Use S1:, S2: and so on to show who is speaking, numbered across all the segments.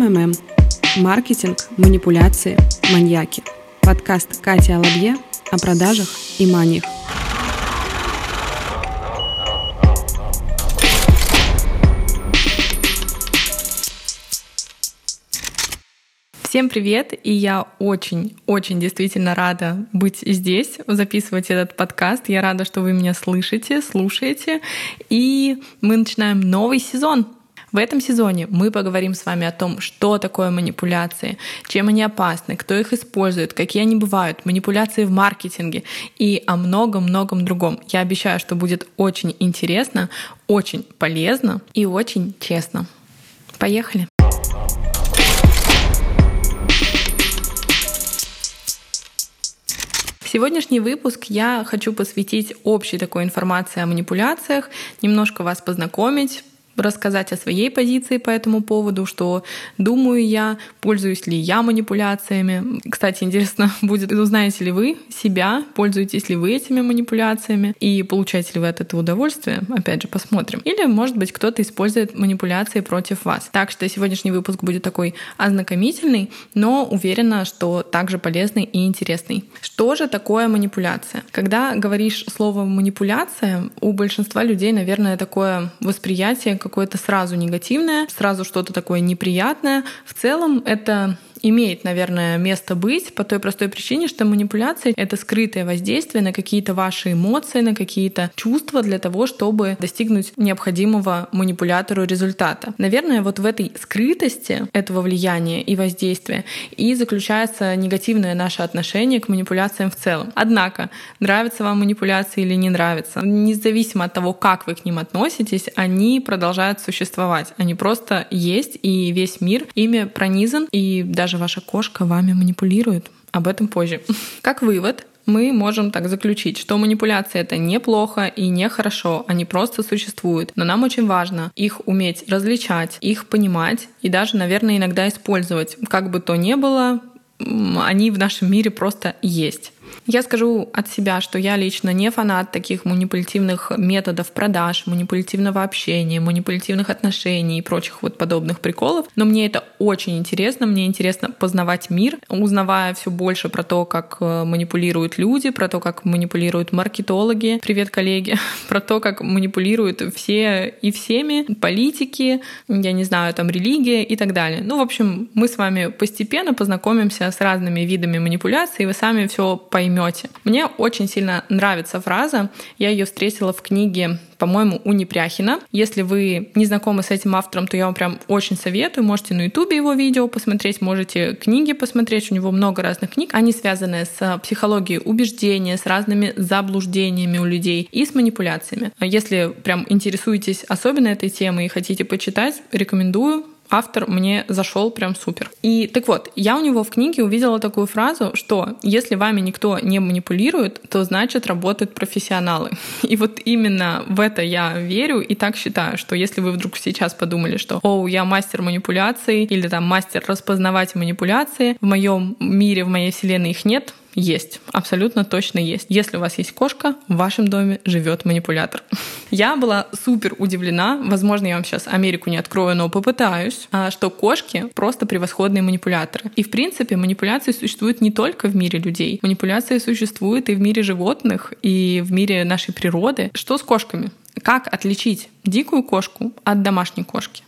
S1: МММ. Маркетинг, манипуляции, маньяки. Подкаст Кати Алабье о продажах и маниях.
S2: Всем привет! И я очень-очень действительно рада быть здесь, записывать этот подкаст. Я рада, что вы меня слышите, слушаете. И мы начинаем новый сезон. В этом сезоне мы поговорим с вами о том, что такое манипуляции, чем они опасны, кто их использует, какие они бывают, манипуляции в маркетинге и о многом-многом другом. Я обещаю, что будет очень интересно, очень полезно и очень честно. Поехали! Сегодняшний выпуск я хочу посвятить общей такой информации о манипуляциях, немножко вас познакомить, рассказать о своей позиции по этому поводу, что думаю я, пользуюсь ли я манипуляциями. Кстати, интересно будет, узнаете ли вы себя, пользуетесь ли вы этими манипуляциями и получаете ли вы от этого удовольствие. Опять же, посмотрим. Или, может быть, кто-то использует манипуляции против вас. Так что сегодняшний выпуск будет такой ознакомительный, но уверена, что также полезный и интересный. Что же такое манипуляция? Когда говоришь слово манипуляция, у большинства людей, наверное, такое восприятие, какое-то сразу негативное, сразу что-то такое неприятное. В целом это имеет, наверное, место быть по той простой причине, что манипуляция — это скрытое воздействие на какие-то ваши эмоции, на какие-то чувства для того, чтобы достигнуть необходимого манипулятору результата. Наверное, вот в этой скрытости этого влияния и воздействия и заключается негативное наше отношение к манипуляциям в целом. Однако, нравятся вам манипуляции или не нравятся, независимо от того, как вы к ним относитесь, они продолжают существовать. Они просто есть, и весь мир ими пронизан, и даже даже ваша кошка вами манипулирует. Об этом позже. Как вывод, мы можем так заключить, что манипуляция это неплохо и нехорошо, они просто существуют. Но нам очень важно их уметь различать, их понимать и даже, наверное, иногда использовать. Как бы то ни было, они в нашем мире просто есть. Я скажу от себя, что я лично не фанат таких манипулятивных методов продаж, манипулятивного общения, манипулятивных отношений и прочих вот подобных приколов, но мне это очень интересно, мне интересно познавать мир, узнавая все больше про то, как э, манипулируют люди, про то, как манипулируют маркетологи, привет, коллеги, про то, как манипулируют все и всеми, политики, я не знаю, там религия и так далее. Ну, в общем, мы с вами постепенно познакомимся с разными видами манипуляций, и вы сами все поймете поймете. Мне очень сильно нравится фраза. Я ее встретила в книге по-моему, у Непряхина. Если вы не знакомы с этим автором, то я вам прям очень советую. Можете на Ютубе его видео посмотреть, можете книги посмотреть. У него много разных книг. Они связаны с психологией убеждения, с разными заблуждениями у людей и с манипуляциями. Если прям интересуетесь особенно этой темой и хотите почитать, рекомендую автор мне зашел прям супер. И так вот, я у него в книге увидела такую фразу, что если вами никто не манипулирует, то значит работают профессионалы. И вот именно в это я верю и так считаю, что если вы вдруг сейчас подумали, что «О, я мастер манипуляций» или там «мастер распознавать манипуляции», в моем мире, в моей вселенной их нет, есть, абсолютно точно есть. Если у вас есть кошка, в вашем доме живет манипулятор. Я была супер удивлена, возможно, я вам сейчас Америку не открою, но попытаюсь, а, что кошки просто превосходные манипуляторы. И, в принципе, манипуляции существуют не только в мире людей. Манипуляции существуют и в мире животных, и в мире нашей природы. Что с кошками? Как отличить дикую кошку от домашней кошки?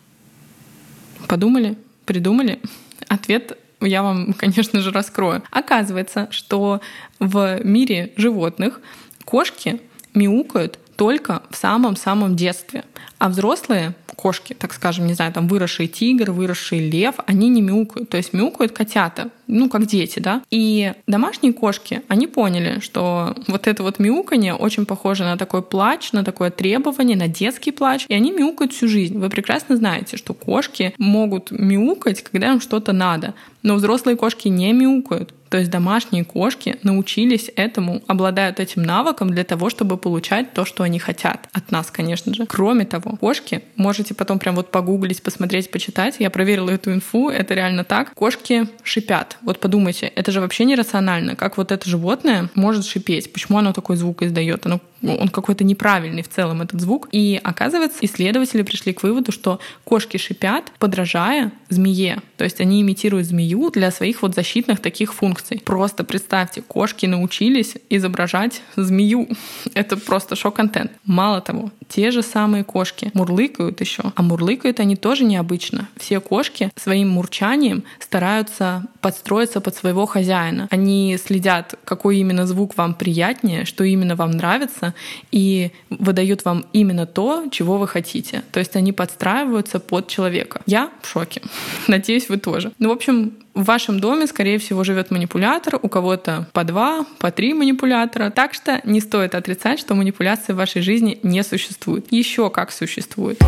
S2: Подумали? Придумали? Ответ я вам, конечно же, раскрою. Оказывается, что в мире животных кошки мяукают только в самом-самом детстве. А взрослые кошки, так скажем, не знаю, там выросший тигр, выросший лев, они не мяукают. То есть мяукают котята, ну, как дети, да. И домашние кошки, они поняли, что вот это вот мяуканье очень похоже на такой плач, на такое требование, на детский плач, и они мяукают всю жизнь. Вы прекрасно знаете, что кошки могут мяукать, когда им что-то надо, но взрослые кошки не мяукают. То есть домашние кошки научились этому, обладают этим навыком для того, чтобы получать то, что они хотят. От нас, конечно же. Кроме того, кошки, можете потом прям вот погуглить, посмотреть, почитать. Я проверила эту инфу, это реально так. Кошки шипят. Вот подумайте, это же вообще нерационально. Как вот это животное может шипеть? Почему оно такой звук издает? Оно ну, он какой-то неправильный в целом этот звук. И оказывается, исследователи пришли к выводу, что кошки шипят, подражая змее. То есть они имитируют змею для своих вот защитных таких функций. Просто представьте, кошки научились изображать змею. Это просто шок-контент. Мало того, те же самые кошки мурлыкают еще. А мурлыкают они тоже необычно. Все кошки своим мурчанием стараются подстроиться под своего хозяина. Они следят, какой именно звук вам приятнее, что именно вам нравится, и выдают вам именно то, чего вы хотите. То есть они подстраиваются под человека. Я в шоке. Надеюсь, вы тоже. Ну, в общем, в вашем доме, скорее всего, живет манипулятор, у кого-то по два, по три манипулятора. Так что не стоит отрицать, что манипуляции в вашей жизни не существуют. Еще как существуют.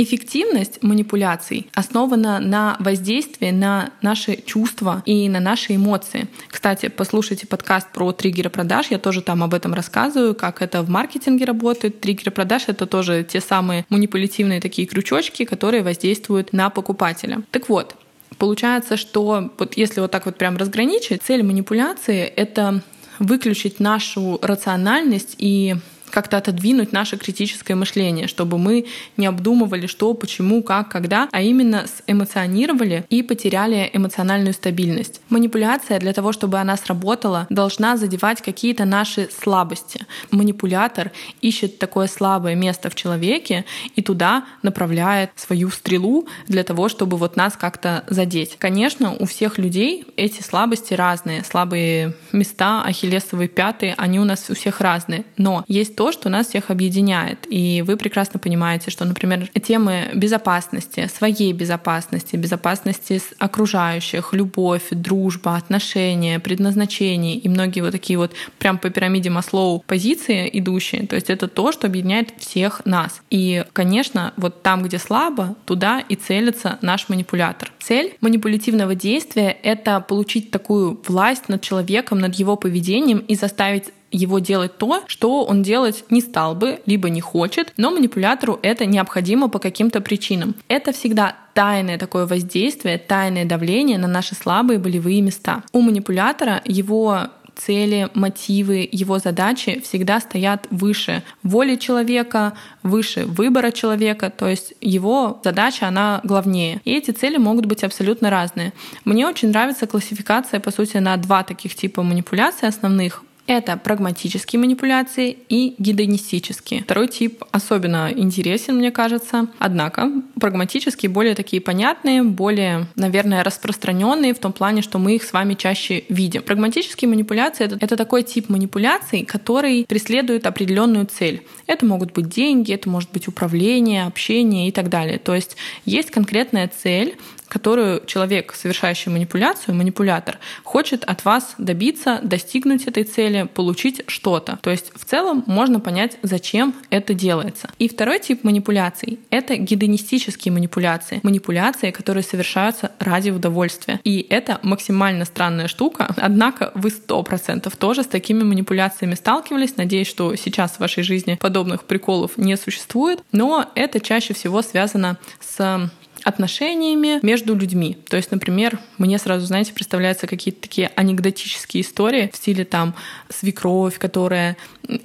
S2: Эффективность манипуляций основана на воздействии на наши чувства и на наши эмоции. Кстати, послушайте подкаст про триггеры продаж, я тоже там об этом рассказываю, как это в маркетинге работает. Триггеры продаж — это тоже те самые манипулятивные такие крючочки, которые воздействуют на покупателя. Так вот, Получается, что вот если вот так вот прям разграничить, цель манипуляции — это выключить нашу рациональность и как-то отодвинуть наше критическое мышление, чтобы мы не обдумывали, что, почему, как, когда, а именно эмоционировали и потеряли эмоциональную стабильность. Манипуляция для того, чтобы она сработала, должна задевать какие-то наши слабости. Манипулятор ищет такое слабое место в человеке и туда направляет свою стрелу для того, чтобы вот нас как-то задеть. Конечно, у всех людей эти слабости разные. Слабые места, ахиллесовые пятые, они у нас у всех разные. Но есть то, что нас всех объединяет. И вы прекрасно понимаете, что, например, темы безопасности, своей безопасности, безопасности окружающих, любовь, дружба, отношения, предназначение и многие вот такие вот прям по пирамиде Маслоу позиции идущие, то есть это то, что объединяет всех нас. И, конечно, вот там, где слабо, туда и целится наш манипулятор. Цель манипулятивного действия — это получить такую власть над человеком, над его поведением и заставить его делать то, что он делать не стал бы, либо не хочет, но манипулятору это необходимо по каким-то причинам. Это всегда тайное такое воздействие, тайное давление на наши слабые болевые места. У манипулятора его цели, мотивы, его задачи всегда стоят выше воли человека, выше выбора человека, то есть его задача, она главнее. И эти цели могут быть абсолютно разные. Мне очень нравится классификация, по сути, на два таких типа манипуляций основных. Это прагматические манипуляции и гедонистические. Второй тип особенно интересен, мне кажется. Однако прагматические более такие понятные, более, наверное, распространенные в том плане, что мы их с вами чаще видим. Прагматические манипуляции это, это такой тип манипуляций, который преследует определенную цель. Это могут быть деньги, это может быть управление, общение и так далее. То есть есть конкретная цель, которую человек, совершающий манипуляцию, манипулятор, хочет от вас добиться, достигнуть этой цели, получить что-то. То есть в целом можно понять, зачем это делается. И второй тип манипуляций — это гедонистические манипуляции. Манипуляции, которые совершаются ради удовольствия. И это максимально странная штука. Однако вы сто процентов тоже с такими манипуляциями сталкивались. Надеюсь, что сейчас в вашей жизни подобных приколов не существует. Но это чаще всего связано с отношениями между людьми. То есть, например, мне сразу, знаете, представляются какие-то такие анекдотические истории в стиле там свекровь, которая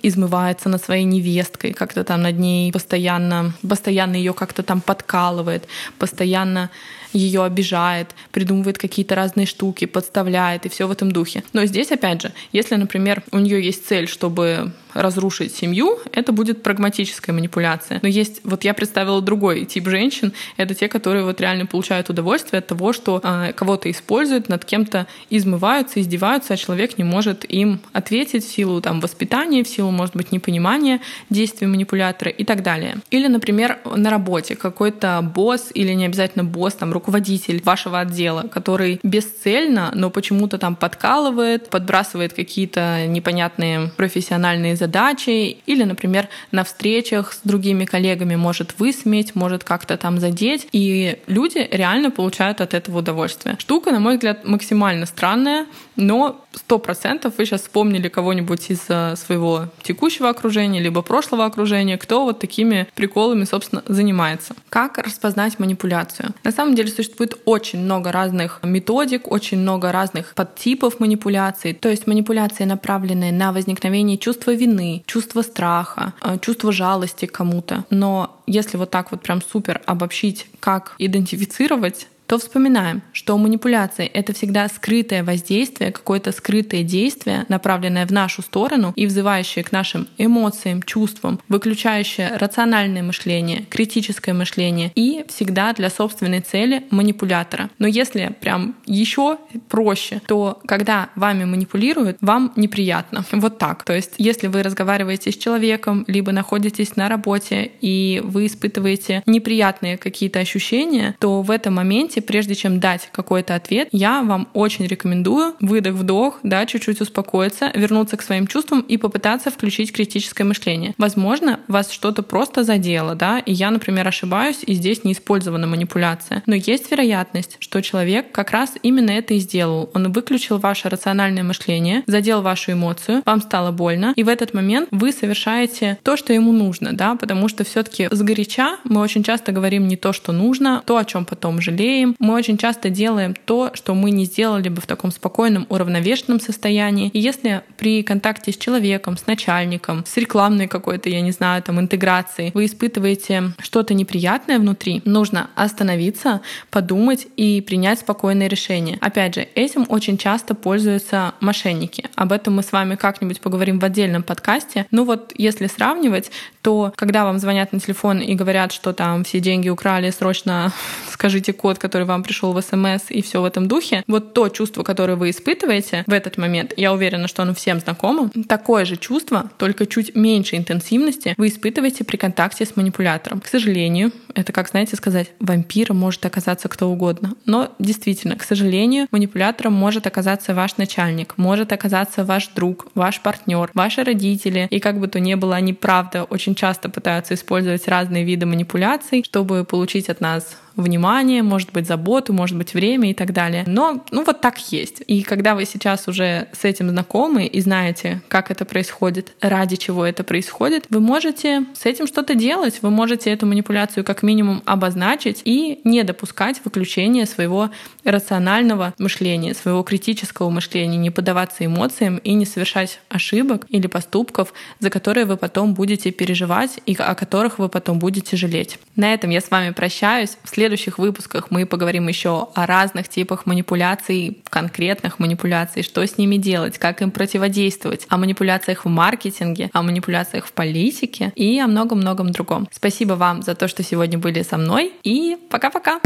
S2: измывается над своей невесткой, как-то там над ней постоянно, постоянно ее как-то там подкалывает, постоянно ее обижает, придумывает какие-то разные штуки, подставляет и все в этом духе. Но здесь, опять же, если, например, у нее есть цель, чтобы разрушить семью, это будет прагматическая манипуляция. Но есть, вот я представила другой тип женщин, это те, которые вот реально получают удовольствие от того, что э, кого-то используют, над кем-то измываются, издеваются, а человек не может им ответить в силу там воспитания, в силу, может быть, непонимания действий манипулятора и так далее. Или, например, на работе какой-то босс или не обязательно босс, там руководитель вашего отдела, который бесцельно, но почему-то там подкалывает, подбрасывает какие-то непонятные профессиональные задачи, или, например, на встречах с другими коллегами может высмеять, может как-то там задеть, и люди реально получают от этого удовольствие. Штука, на мой взгляд, максимально странная, но сто процентов вы сейчас вспомнили кого-нибудь из э, своего текущего окружения, либо прошлого окружения, кто вот такими приколами, собственно, занимается. Как распознать манипуляцию? На самом деле существует очень много разных методик, очень много разных подтипов манипуляций. То есть манипуляции, направленные на возникновение чувства вины, чувства страха, э, чувства жалости к кому-то. Но если вот так вот прям супер обобщить, как идентифицировать то вспоминаем, что манипуляция — это всегда скрытое воздействие, какое-то скрытое действие, направленное в нашу сторону и взывающее к нашим эмоциям, чувствам, выключающее рациональное мышление, критическое мышление и всегда для собственной цели манипулятора. Но если прям еще проще, то когда вами манипулируют, вам неприятно. Вот так. То есть если вы разговариваете с человеком, либо находитесь на работе и вы испытываете неприятные какие-то ощущения, то в этом моменте моменте, прежде чем дать какой-то ответ, я вам очень рекомендую выдох-вдох, да, чуть-чуть успокоиться, вернуться к своим чувствам и попытаться включить критическое мышление. Возможно, вас что-то просто задело, да, и я, например, ошибаюсь, и здесь не использована манипуляция. Но есть вероятность, что человек как раз именно это и сделал. Он выключил ваше рациональное мышление, задел вашу эмоцию, вам стало больно, и в этот момент вы совершаете то, что ему нужно, да, потому что все-таки сгоряча мы очень часто говорим не то, что нужно, то, о чем потом жалеем, болеем, мы очень часто делаем то, что мы не сделали бы в таком спокойном, уравновешенном состоянии. И если при контакте с человеком, с начальником, с рекламной какой-то, я не знаю, там, интеграцией, вы испытываете что-то неприятное внутри, нужно остановиться, подумать и принять спокойное решение. Опять же, этим очень часто пользуются мошенники. Об этом мы с вами как-нибудь поговорим в отдельном подкасте. Ну вот, если сравнивать, то когда вам звонят на телефон и говорят, что там все деньги украли, срочно скажите код, который вам пришел в смс и все в этом духе, вот то чувство, которое вы испытываете в этот момент, я уверена, что оно всем знакомо, такое же чувство, только чуть меньше интенсивности вы испытываете при контакте с манипулятором. К сожалению, это как, знаете, сказать, вампиром может оказаться кто угодно. Но действительно, к сожалению, манипулятором может оказаться ваш начальник, может оказаться ваш друг, ваш партнер, ваши родители. И как бы то ни было, они правда очень часто пытаются использовать разные виды манипуляций, чтобы получить от нас внимание, может быть, заботу, может быть, время и так далее. Но, ну, вот так есть. И когда вы сейчас уже с этим знакомы и знаете, как это происходит, ради чего это происходит, вы можете с этим что-то делать, вы можете эту манипуляцию как минимум обозначить и не допускать выключения своего рационального мышления, своего критического мышления, не поддаваться эмоциям и не совершать ошибок или поступков, за которые вы потом будете переживать и о которых вы потом будете жалеть. На этом я с вами прощаюсь. В следующих выпусках мы поговорим еще о разных типах манипуляций, конкретных манипуляций, что с ними делать, как им противодействовать, о манипуляциях в маркетинге, о манипуляциях в политике и о многом-многом другом. Спасибо вам за то, что сегодня были со мной и пока-пока!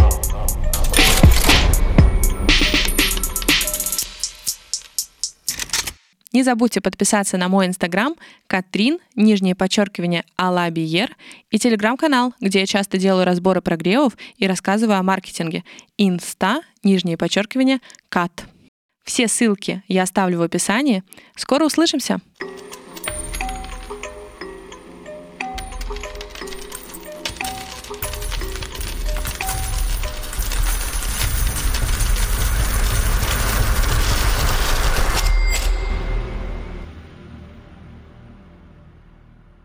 S2: Не забудьте подписаться на мой инстаграм Катрин, нижнее подчеркивание, Алабиер и телеграм-канал, где я часто делаю разборы прогревов и рассказываю о маркетинге. Инста, нижнее подчеркивание, Кат. Все ссылки я оставлю в описании. Скоро услышимся!